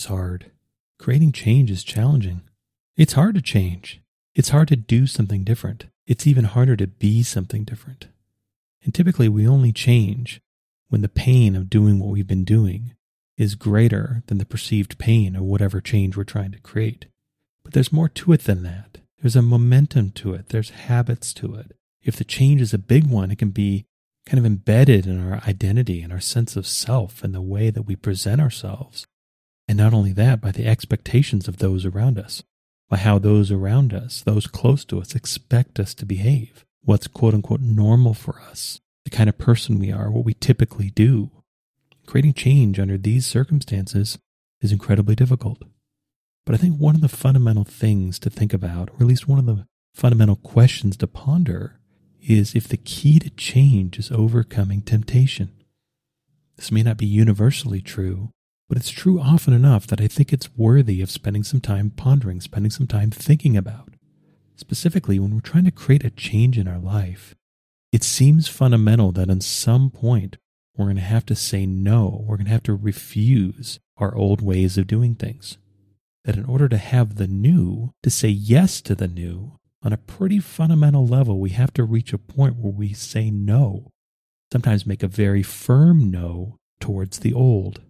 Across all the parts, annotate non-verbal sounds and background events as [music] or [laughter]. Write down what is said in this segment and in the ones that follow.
Is hard. Creating change is challenging. It's hard to change. It's hard to do something different. It's even harder to be something different. And typically, we only change when the pain of doing what we've been doing is greater than the perceived pain of whatever change we're trying to create. But there's more to it than that. There's a momentum to it, there's habits to it. If the change is a big one, it can be kind of embedded in our identity and our sense of self and the way that we present ourselves. And not only that, by the expectations of those around us, by how those around us, those close to us, expect us to behave, what's quote unquote normal for us, the kind of person we are, what we typically do. Creating change under these circumstances is incredibly difficult. But I think one of the fundamental things to think about, or at least one of the fundamental questions to ponder, is if the key to change is overcoming temptation. This may not be universally true, but it's true often enough that I think it's worthy of spending some time pondering, spending some time thinking about. Specifically, when we're trying to create a change in our life, it seems fundamental that at some point we're going to have to say no, we're going to have to refuse our old ways of doing things. That in order to have the new, to say yes to the new, on a pretty fundamental level, we have to reach a point where we say no, sometimes make a very firm no towards the old.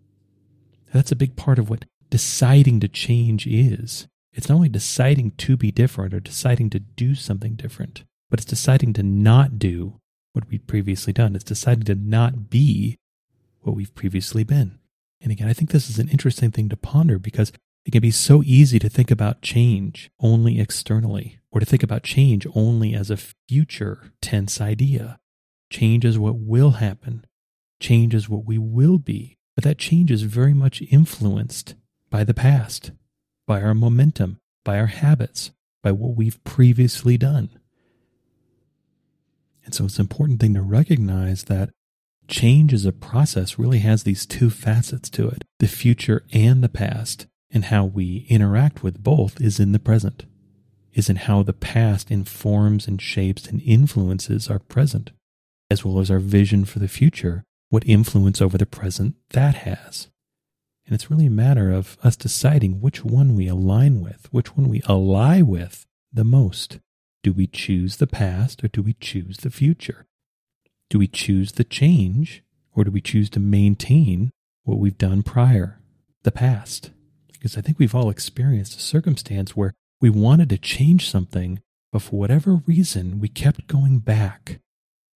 That's a big part of what deciding to change is. It's not only deciding to be different or deciding to do something different, but it's deciding to not do what we've previously done. It's deciding to not be what we've previously been. And again, I think this is an interesting thing to ponder because it can be so easy to think about change only externally or to think about change only as a future tense idea. Change is what will happen. Change is what we will be. But that change is very much influenced by the past, by our momentum, by our habits, by what we've previously done. And so it's an important thing to recognize that change as a process really has these two facets to it the future and the past and how we interact with both is in the present, is in how the past informs and shapes and influences our present, as well as our vision for the future, what influence over the present that has. And it's really a matter of us deciding which one we align with, which one we ally with the most. Do we choose the past or do we choose the future? Do we choose the change or do we choose to maintain what we've done prior, the past? because I think we've all experienced a circumstance where we wanted to change something, but for whatever reason, we kept going back.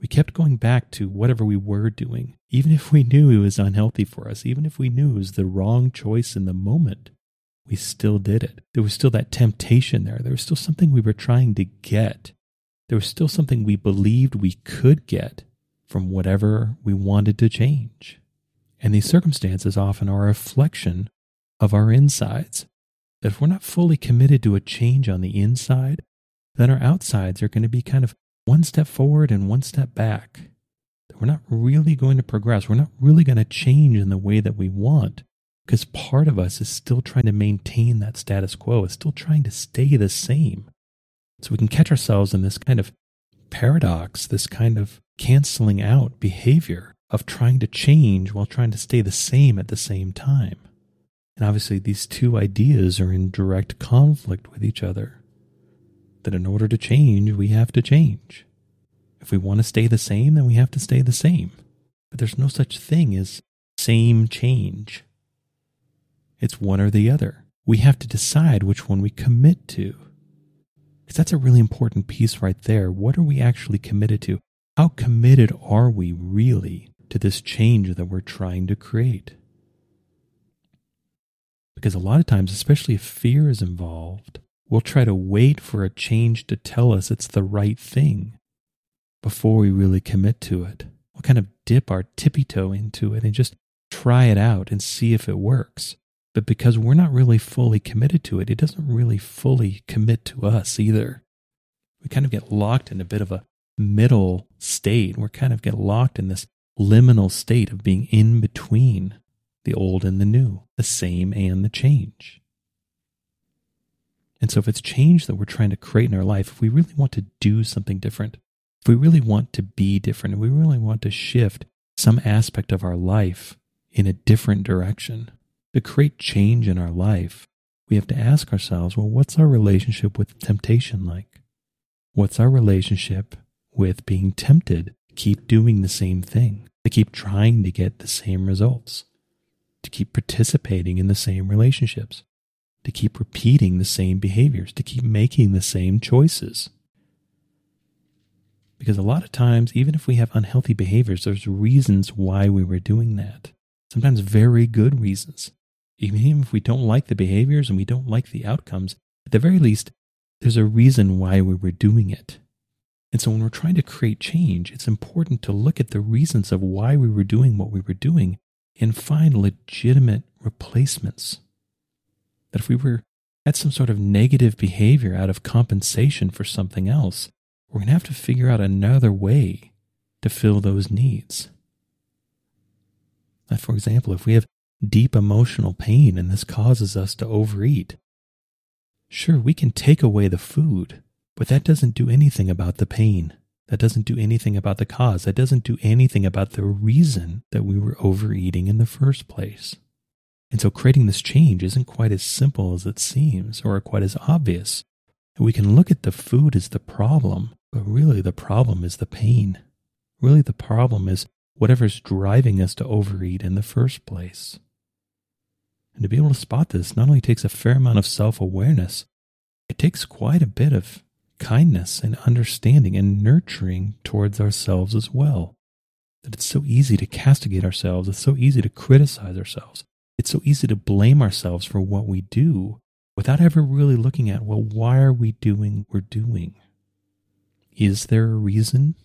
We kept going back to whatever we were doing, even if we knew it was unhealthy for us, even if we knew it was the wrong choice in the moment. We still did it. There was still that temptation there. There was still something we were trying to get. There was still something we believed we could get from whatever we wanted to change. And these circumstances often are a reflection of our insides. That if we're not fully committed to a change on the inside, then our outsides are going to be kind of one step forward and one step back. That we're not really going to progress. We're not really going to change in the way that we want because part of us is still trying to maintain that status quo, is still trying to stay the same. So we can catch ourselves in this kind of paradox, this kind of canceling out behavior of trying to change while trying to stay the same at the same time. And obviously, these two ideas are in direct conflict with each other. That in order to change, we have to change. If we want to stay the same, then we have to stay the same. But there's no such thing as same change. It's one or the other. We have to decide which one we commit to. Because that's a really important piece right there. What are we actually committed to? How committed are we really to this change that we're trying to create? Because a lot of times, especially if fear is involved, we'll try to wait for a change to tell us it's the right thing before we really commit to it. We'll kind of dip our tippy toe into it and just try it out and see if it works. But because we're not really fully committed to it, it doesn't really fully commit to us either. We kind of get locked in a bit of a middle state. We're kind of get locked in this liminal state of being in between the old and the new, the same and the change. And so, if it's change that we're trying to create in our life, if we really want to do something different, if we really want to be different, if we really want to shift some aspect of our life in a different direction, to create change in our life, we have to ask ourselves, well, what's our relationship with temptation like? What's our relationship with being tempted to keep doing the same thing, to keep trying to get the same results, to keep participating in the same relationships, to keep repeating the same behaviors, to keep making the same choices? Because a lot of times, even if we have unhealthy behaviors, there's reasons why we were doing that. Sometimes very good reasons even if we don't like the behaviors and we don't like the outcomes, at the very least, there's a reason why we were doing it. And so when we're trying to create change, it's important to look at the reasons of why we were doing what we were doing and find legitimate replacements. That if we were at some sort of negative behavior out of compensation for something else, we're going to have to figure out another way to fill those needs. That, for example, if we have deep emotional pain and this causes us to overeat. Sure, we can take away the food, but that doesn't do anything about the pain. That doesn't do anything about the cause. That doesn't do anything about the reason that we were overeating in the first place. And so creating this change isn't quite as simple as it seems or quite as obvious. We can look at the food as the problem, but really the problem is the pain. Really the problem is whatever's driving us to overeat in the first place. And to be able to spot this not only takes a fair amount of self awareness, it takes quite a bit of kindness and understanding and nurturing towards ourselves as well. That it's so easy to castigate ourselves, it's so easy to criticize ourselves, it's so easy to blame ourselves for what we do without ever really looking at, well, why are we doing what we're doing? Is there a reason?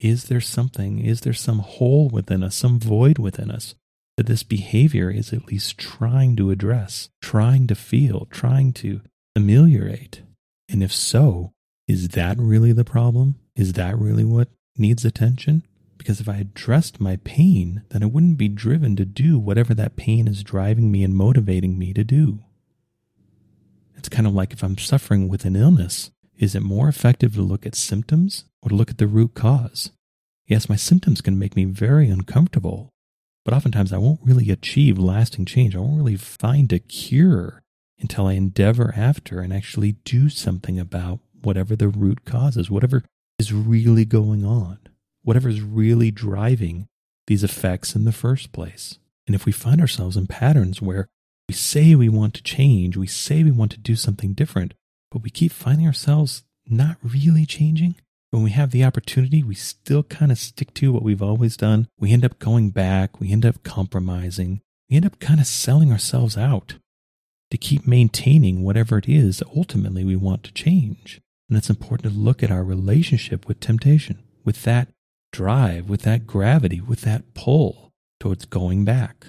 Is there something? Is there some hole within us, some void within us that this behavior is at least trying to address, trying to feel, trying to ameliorate? And if so, is that really the problem? Is that really what needs attention? Because if I addressed my pain, then I wouldn't be driven to do whatever that pain is driving me and motivating me to do. It's kind of like if I'm suffering with an illness, is it more effective to look at symptoms or to look at the root cause? Yes, my symptoms can make me very uncomfortable, but oftentimes I won't really achieve lasting change. I won't really find a cure until I endeavor after and actually do something about whatever the root cause is, whatever is really going on, whatever is really driving these effects in the first place. And if we find ourselves in patterns where we say we want to change, we say we want to do something different, but we keep finding ourselves not really changing, when we have the opportunity, we still kind of stick to what we've always done. We end up going back, we end up compromising, we end up kind of selling ourselves out to keep maintaining whatever it is that ultimately we want to change. And it's important to look at our relationship with temptation, with that drive, with that gravity, with that pull towards going back.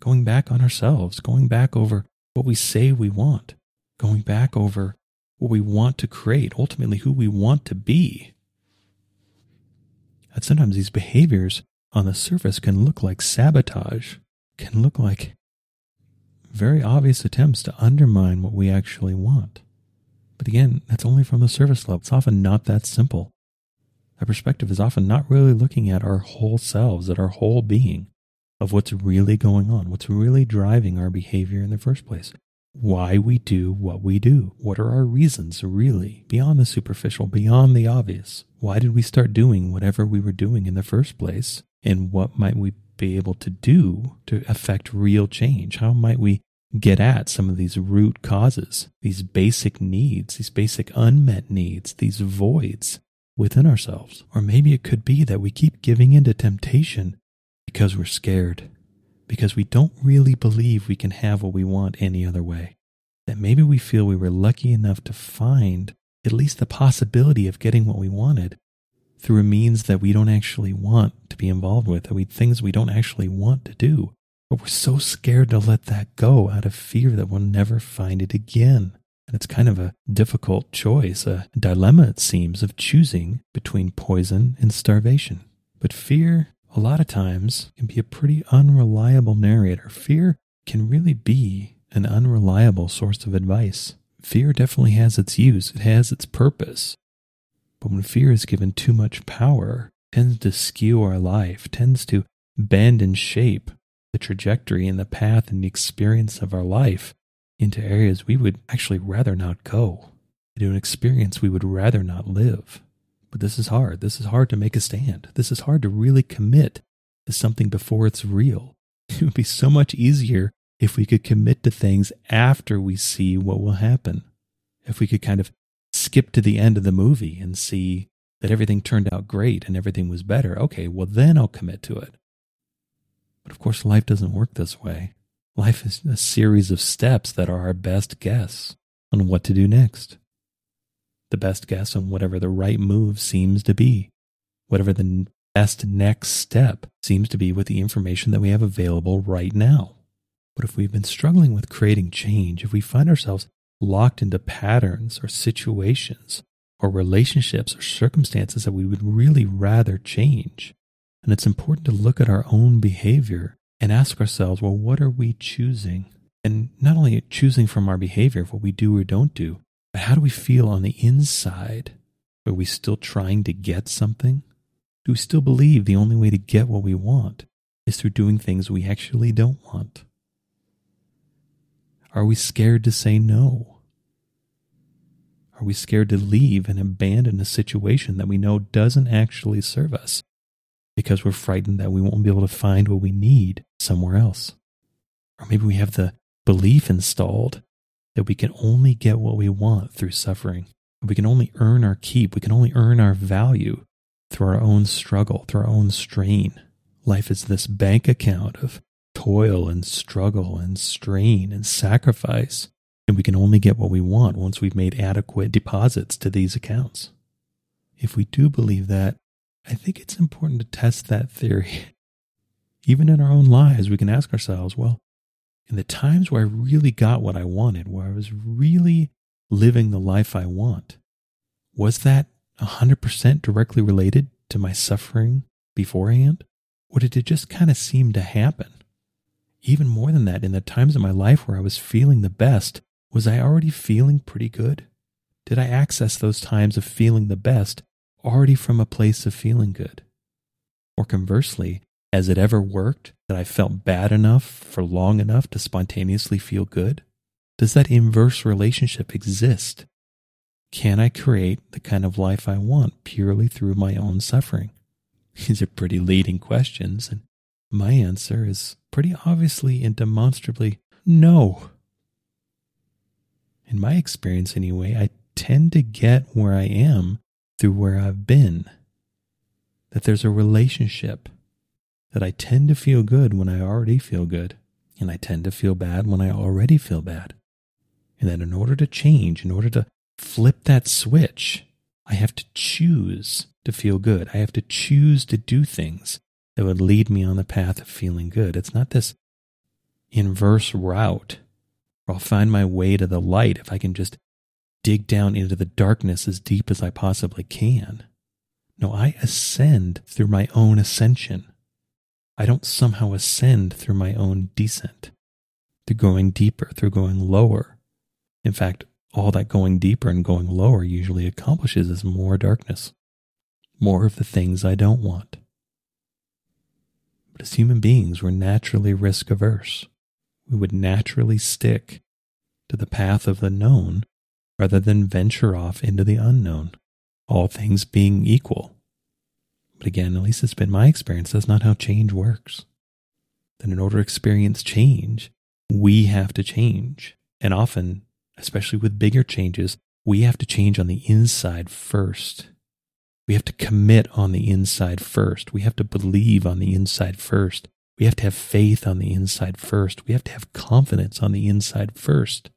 Going back on ourselves, going back over what we say we want, going back over what we want to create, ultimately who we want to be. And sometimes these behaviors on the surface can look like sabotage, can look like very obvious attempts to undermine what we actually want. But again, that's only from the surface level. It's often not that simple. That perspective is often not really looking at our whole selves, at our whole being, of what's really going on, what's really driving our behavior in the first place why we do what we do. What are our reasons, really, beyond the superficial, beyond the obvious? Why did we start doing whatever we were doing in the first place? And what might we be able to do to affect real change? How might we get at some of these root causes, these basic needs, these basic unmet needs, these voids within ourselves? Or maybe it could be that we keep giving in to temptation because we're scared because we don't really believe we can have what we want any other way. That maybe we feel we were lucky enough to find at least the possibility of getting what we wanted through a means that we don't actually want to be involved with, that we things we don't actually want to do. But we're so scared to let that go out of fear that we'll never find it again. It's kind of a difficult choice, a dilemma, it seems, of choosing between poison and starvation. But fear a lot of times can be a pretty unreliable narrator. Fear can really be an unreliable source of advice. Fear definitely has its use, it has its purpose. But when fear is given too much power, tends to skew our life, tends to bend and shape the trajectory and the path and the experience of our life into areas we would actually rather not go, into an experience we would rather not live. But this is hard. This is hard to make a stand. This is hard to really commit to something before it's real. [laughs] It would be so much easier if we could commit to things after we see what will happen. If we could kind of skip to the end of the movie and see that everything turned out great and everything was better, okay, well, then I'll commit to it. But of course, life doesn't work this way. Life is a series of steps that are our best guess on what to do next. The best guess on whatever the right move seems to be, whatever the best next step seems to be with the information that we have available right now. But if we've been struggling with creating change, if we find ourselves locked into patterns or situations or relationships or circumstances that we would really rather change, and it's important to look at our own behavior and ask ourselves, well, what are we choosing? And not only choosing from our behavior what we do or don't do, but how do we feel on the inside? Are we still trying to get something? Do we still believe the only way to get what we want is through doing things we actually don't want? Are we scared to say no? Are we scared to leave and abandon a situation that we know doesn't actually serve us because we're frightened that we won't be able to find what we need somewhere else. Or maybe we have the belief installed that we can only get what we want through suffering. We can only earn our keep. We can only earn our value through our own struggle, through our own strain. Life is this bank account of toil and struggle and strain and sacrifice. And we can only get what we want once we've made adequate deposits to these accounts. If we do believe that, I think it's important to test that theory. [laughs] Even in our own lives, we can ask ourselves, well, in the times where I really got what I wanted, where I was really living the life I want, was that 100% directly related to my suffering beforehand? Or did it just kind of seem to happen? Even more than that, in the times of my life where I was feeling the best, was I already feeling pretty good? Did I access those times of feeling the best already from a place of feeling good? Or conversely, has it ever worked that I felt bad enough for long enough to spontaneously feel good? Does that inverse relationship exist? Can I create the kind of life I want purely through my own suffering? [laughs] These are pretty leading questions, and my answer is pretty obviously and demonstrably no. In my experience, anyway, I tend to get where I am through where I've been. That there's a relationship. That I tend to feel good when I already feel good. And I tend to feel bad when I already feel bad. And that in order to change, in order to flip that switch, I have to choose to feel good. I have to choose to do things that would lead me on the path of feeling good. It's not this inverse route where I'll find my way to the light if I can just dig down into the darkness as deep as I possibly can. No, I ascend through my own ascension. I don't somehow ascend through my own descent, through going deeper, through going lower. In fact, all that going deeper and going lower usually accomplishes is more darkness, more of the things I don't want. But as human beings, we're naturally risk averse. We would naturally stick to the path of the known rather than venture off into the unknown, all things being equal. But again, at least it's been my experience, that's not how change works. That in order to experience change, we have to change. And often, especially with bigger changes, we have to change on the inside first. We have to commit on the inside first. We have to believe on the inside first. We have to have faith on the inside first. We have to have confidence on the inside first.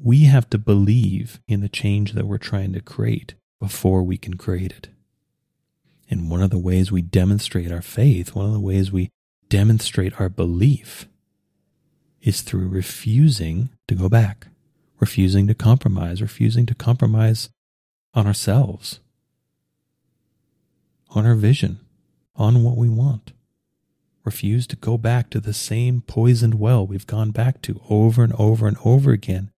We have to believe in the change that we're trying to create before we can create it. And one of the ways we demonstrate our faith, one of the ways we demonstrate our belief is through refusing to go back, refusing to compromise, refusing to compromise on ourselves, on our vision, on what we want. Refuse to go back to the same poisoned well we've gone back to over and over and over again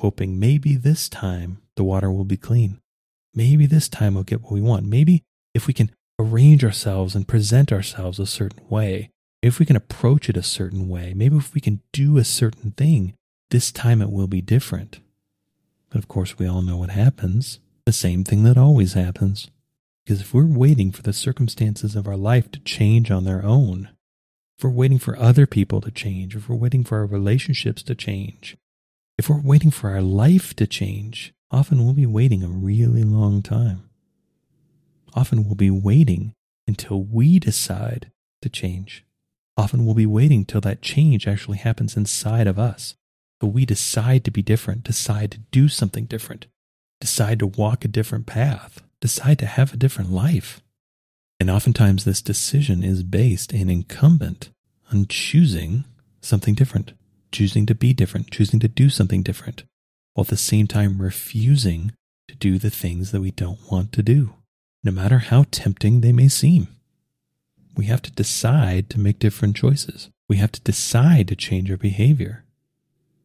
hoping maybe this time the water will be clean. Maybe this time we'll get what we want. Maybe if we can arrange ourselves and present ourselves a certain way, if we can approach it a certain way, maybe if we can do a certain thing, this time it will be different. But of course, we all know what happens the same thing that always happens. Because if we're waiting for the circumstances of our life to change on their own, if we're waiting for other people to change, if we're waiting for our relationships to change, if we're waiting for our life to change, often we'll be waiting a really long time. Often we'll be waiting until we decide to change. Often we'll be waiting till that change actually happens inside of us. But we decide to be different, decide to do something different, decide to walk a different path, decide to have a different life. And oftentimes this decision is based and incumbent on choosing something different, choosing to be different, choosing to do something different, while at the same time refusing to do the things that we don't want to do, no matter how tempting they may seem. We have to decide to make different choices. We have to decide to change our behavior.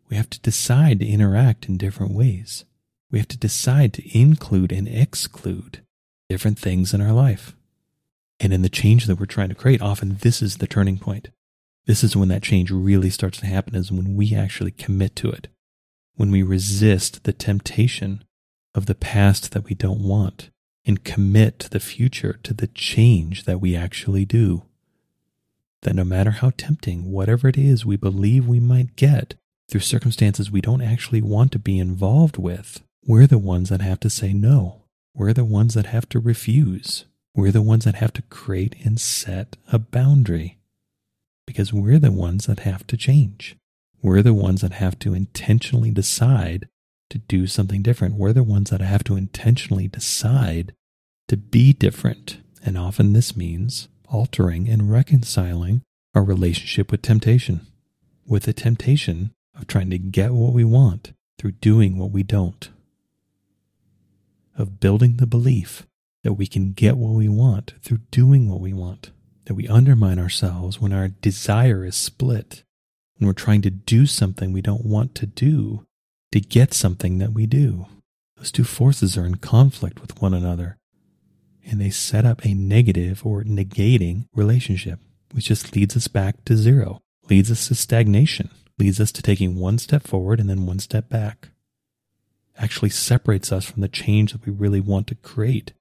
We have to decide to interact in different ways. We have to decide to include and exclude different things in our life. And in the change that we're trying to create, often this is the turning point. This is when that change really starts to happen, is when we actually commit to it, when we resist the temptation of the past that we don't want, and commit to the future, to the change that we actually do. That no matter how tempting, whatever it is we believe we might get through circumstances we don't actually want to be involved with, we're the ones that have to say no. We're the ones that have to refuse. We're the ones that have to create and set a boundary because we're the ones that have to change. We're the ones that have to intentionally decide to do something different. We're the ones that have to intentionally decide to be different. And often this means altering and reconciling our relationship with temptation, with the temptation of trying to get what we want through doing what we don't, of building the belief that we can get what we want through doing what we want, that we undermine ourselves when our desire is split, when we're trying to do something we don't want to do to get something that we do. Those two forces are in conflict with one another, and they set up a negative or negating relationship, which just leads us back to zero, leads us to stagnation, leads us to taking one step forward and then one step back. Actually separates us from the change that we really want to create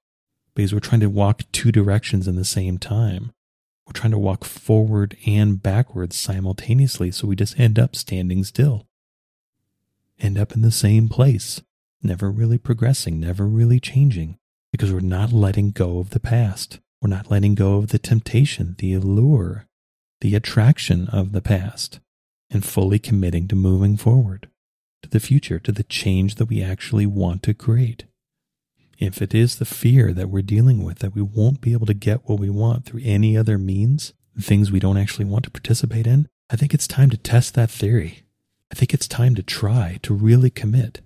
because we're trying to walk two directions in the same time. We're trying to walk forward and backwards simultaneously, so we just end up standing still end up in the same place, never really progressing, never really changing, because we're not letting go of the past. We're not letting go of the temptation, the allure, the attraction of the past, and fully committing to moving forward, to the future, to the change that we actually want to create. If it is the fear that we're dealing with that we won't be able to get what we want through any other means, things we don't actually want to participate in, I think it's time to test that theory I think it's time to try to really commit,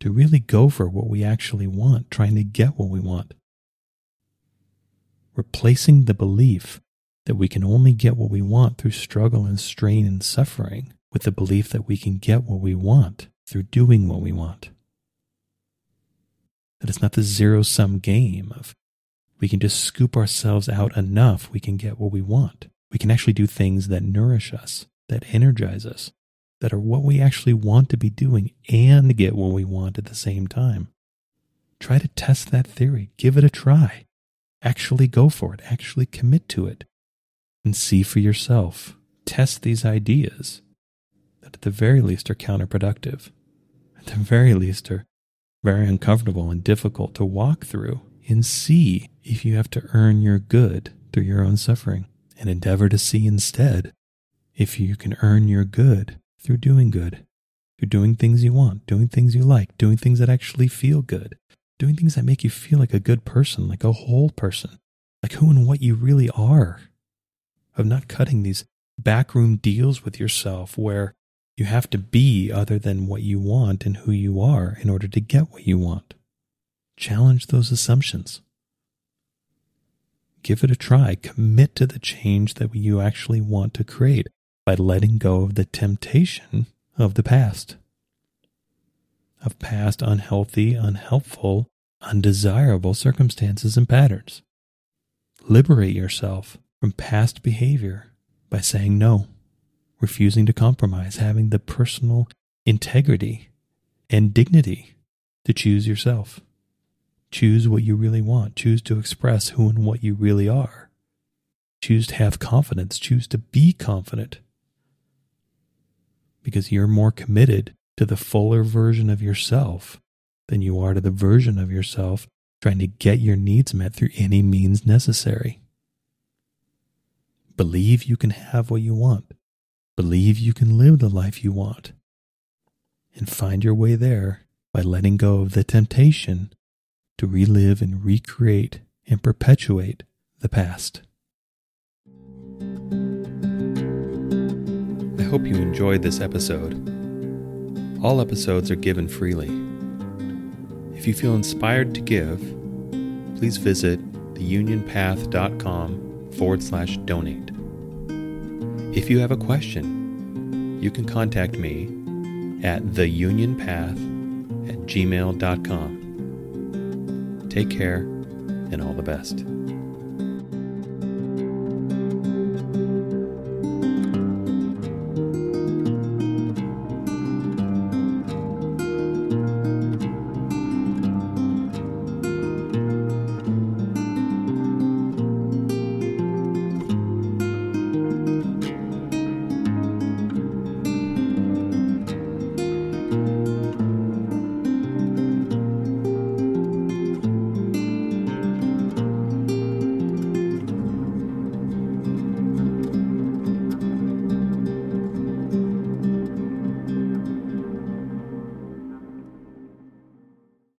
to really go for what we actually want, trying to get what we want. Replacing the belief that we can only get what we want through struggle and strain and suffering with the belief that we can get what we want through doing what we want. That it's not the zero sum game of we can just scoop ourselves out enough, we can get what we want. We can actually do things that nourish us, that energize us, that are what we actually want to be doing and get what we want at the same time. Try to test that theory. Give it a try. Actually go for it. Actually commit to it and see for yourself. Test these ideas that at the very least are counterproductive. At the very least are very uncomfortable and difficult to walk through and see if you have to earn your good through your own suffering and endeavor to see instead if you can earn your good through doing good, through doing things you want, doing things you like, doing things that actually feel good, doing things that make you feel like a good person, like a whole person, like who and what you really are, of not cutting these backroom deals with yourself where you have to be other than what you want and who you are in order to get what you want. Challenge those assumptions. Give it a try. Commit to the change that you actually want to create by letting go of the temptation of the past, of past unhealthy, unhelpful, undesirable circumstances and patterns. Liberate yourself from past behavior by saying no, refusing to compromise, having the personal integrity and dignity to choose yourself. Choose what you really want. Choose to express who and what you really are. Choose to have confidence. Choose to be confident. Because you're more committed to the fuller version of yourself than you are to the version of yourself trying to get your needs met through any means necessary. Believe you can have what you want. Believe you can live the life you want. And find your way there by letting go of the temptation to relive and recreate and perpetuate the past. I hope you enjoyed this episode. All episodes are given freely. If you feel inspired to give, please visit theunionpath.com forward slash donate. If you have a question, you can contact me at theunionpath at gmail.com. Take care and all the best.